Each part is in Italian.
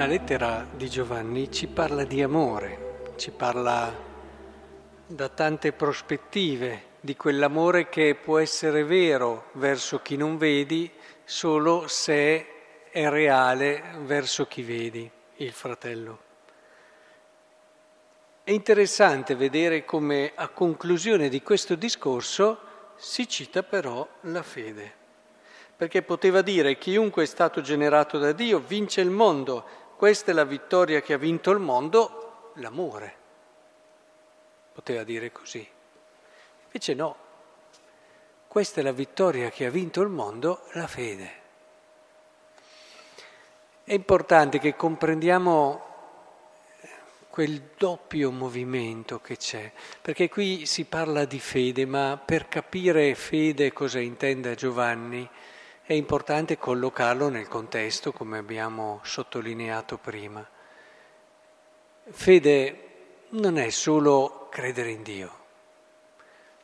La lettera di Giovanni ci parla di amore, ci parla da tante prospettive di quell'amore che può essere vero verso chi non vedi solo se è reale verso chi vedi, il fratello. È interessante vedere come a conclusione di questo discorso si cita però la fede, perché poteva dire chiunque è stato generato da Dio vince il mondo, questa è la vittoria che ha vinto il mondo, l'amore. Poteva dire così. Invece no, questa è la vittoria che ha vinto il mondo, la fede. È importante che comprendiamo quel doppio movimento che c'è, perché qui si parla di fede, ma per capire fede cosa intende Giovanni, è importante collocarlo nel contesto, come abbiamo sottolineato prima. Fede non è solo credere in Dio,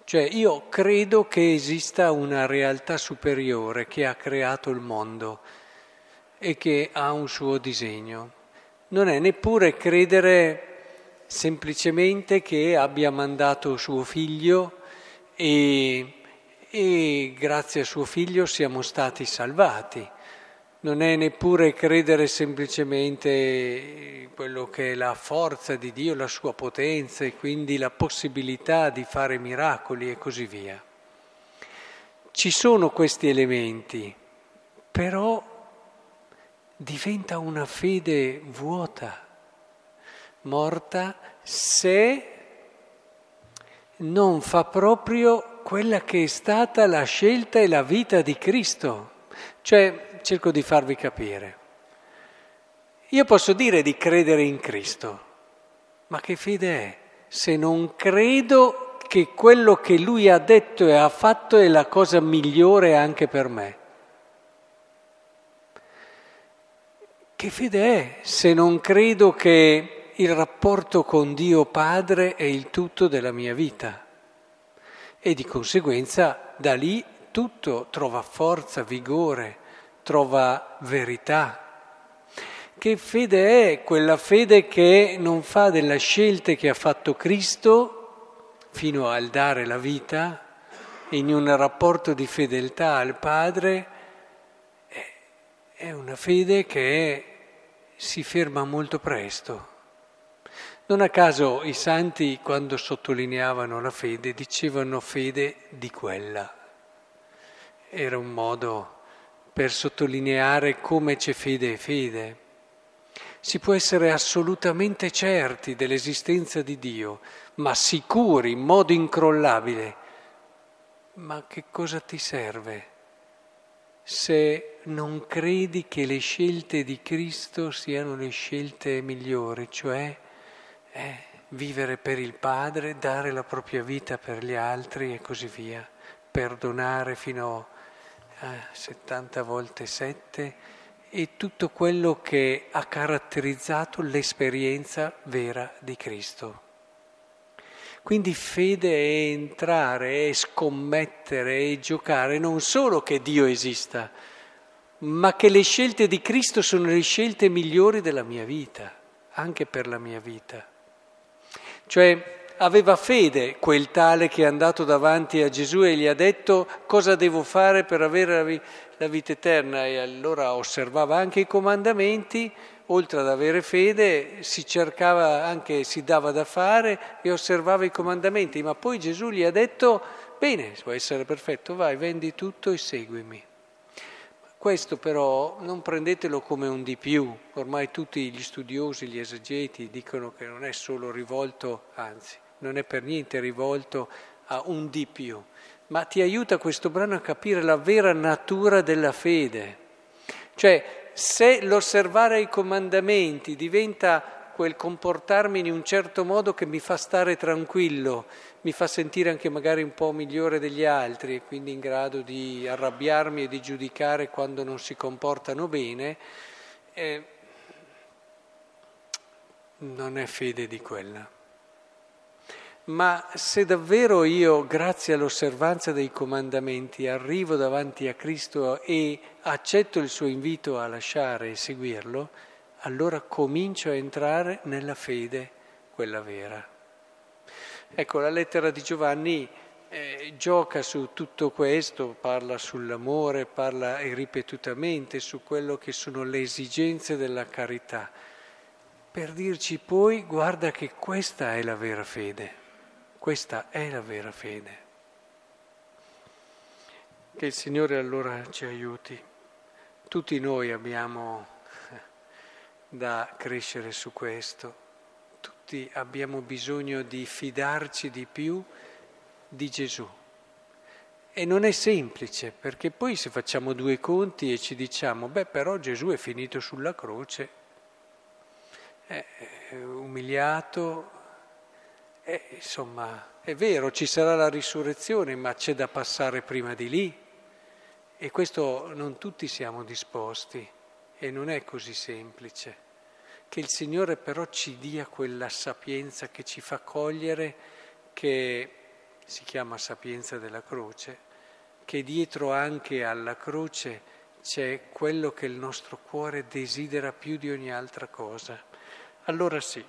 cioè io credo che esista una realtà superiore che ha creato il mondo e che ha un suo disegno. Non è neppure credere semplicemente che abbia mandato suo figlio e e grazie a suo figlio siamo stati salvati. Non è neppure credere semplicemente quello che è la forza di Dio, la sua potenza e quindi la possibilità di fare miracoli e così via. Ci sono questi elementi, però diventa una fede vuota, morta, se non fa proprio quella che è stata la scelta e la vita di Cristo. Cioè, cerco di farvi capire. Io posso dire di credere in Cristo, ma che fede è se non credo che quello che Lui ha detto e ha fatto è la cosa migliore anche per me? Che fede è se non credo che il rapporto con Dio Padre è il tutto della mia vita? E di conseguenza da lì tutto trova forza, vigore, trova verità. Che fede è quella fede che non fa della scelta che ha fatto Cristo fino al dare la vita in un rapporto di fedeltà al Padre? È una fede che si ferma molto presto non a caso i santi, quando sottolineavano la fede, dicevano fede di quella. Era un modo per sottolineare come c'è fede e fede. Si può essere assolutamente certi dell'esistenza di Dio, ma sicuri in modo incrollabile. Ma che cosa ti serve se non credi che le scelte di Cristo siano le scelte migliori, cioè è vivere per il Padre, dare la propria vita per gli altri e così via, perdonare fino a 70 volte 7 e tutto quello che ha caratterizzato l'esperienza vera di Cristo. Quindi fede è entrare, è scommettere, è giocare non solo che Dio esista, ma che le scelte di Cristo sono le scelte migliori della mia vita, anche per la mia vita. Cioè aveva fede quel tale che è andato davanti a Gesù e gli ha detto cosa devo fare per avere la vita eterna e allora osservava anche i comandamenti, oltre ad avere fede si cercava anche, si dava da fare e osservava i comandamenti, ma poi Gesù gli ha detto bene, puoi essere perfetto, vai, vendi tutto e seguimi. Questo però non prendetelo come un di più, ormai tutti gli studiosi, gli esegeti dicono che non è solo rivolto, anzi, non è per niente rivolto a un di più, ma ti aiuta questo brano a capire la vera natura della fede. Cioè, se l'osservare i comandamenti diventa quel comportarmi in un certo modo che mi fa stare tranquillo, mi fa sentire anche magari un po' migliore degli altri e quindi in grado di arrabbiarmi e di giudicare quando non si comportano bene, eh, non è fede di quella. Ma se davvero io, grazie all'osservanza dei comandamenti, arrivo davanti a Cristo e accetto il suo invito a lasciare e seguirlo, allora comincio a entrare nella fede, quella vera. Ecco, la lettera di Giovanni eh, gioca su tutto questo, parla sull'amore, parla ripetutamente su quello che sono le esigenze della carità, per dirci poi guarda che questa è la vera fede, questa è la vera fede. Che il Signore allora ci aiuti. Tutti noi abbiamo da crescere su questo, tutti abbiamo bisogno di fidarci di più di Gesù. E non è semplice, perché poi se facciamo due conti e ci diciamo, beh però Gesù è finito sulla croce, è umiliato, è, insomma, è vero, ci sarà la risurrezione, ma c'è da passare prima di lì. E questo non tutti siamo disposti e non è così semplice. Che il Signore però ci dia quella sapienza che ci fa cogliere che si chiama sapienza della croce, che dietro anche alla croce c'è quello che il nostro cuore desidera più di ogni altra cosa. Allora sì,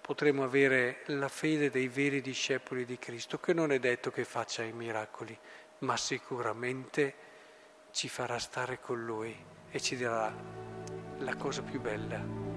potremo avere la fede dei veri discepoli di Cristo, che non è detto che faccia i miracoli, ma sicuramente ci farà stare con Lui e ci dirà la cosa più bella.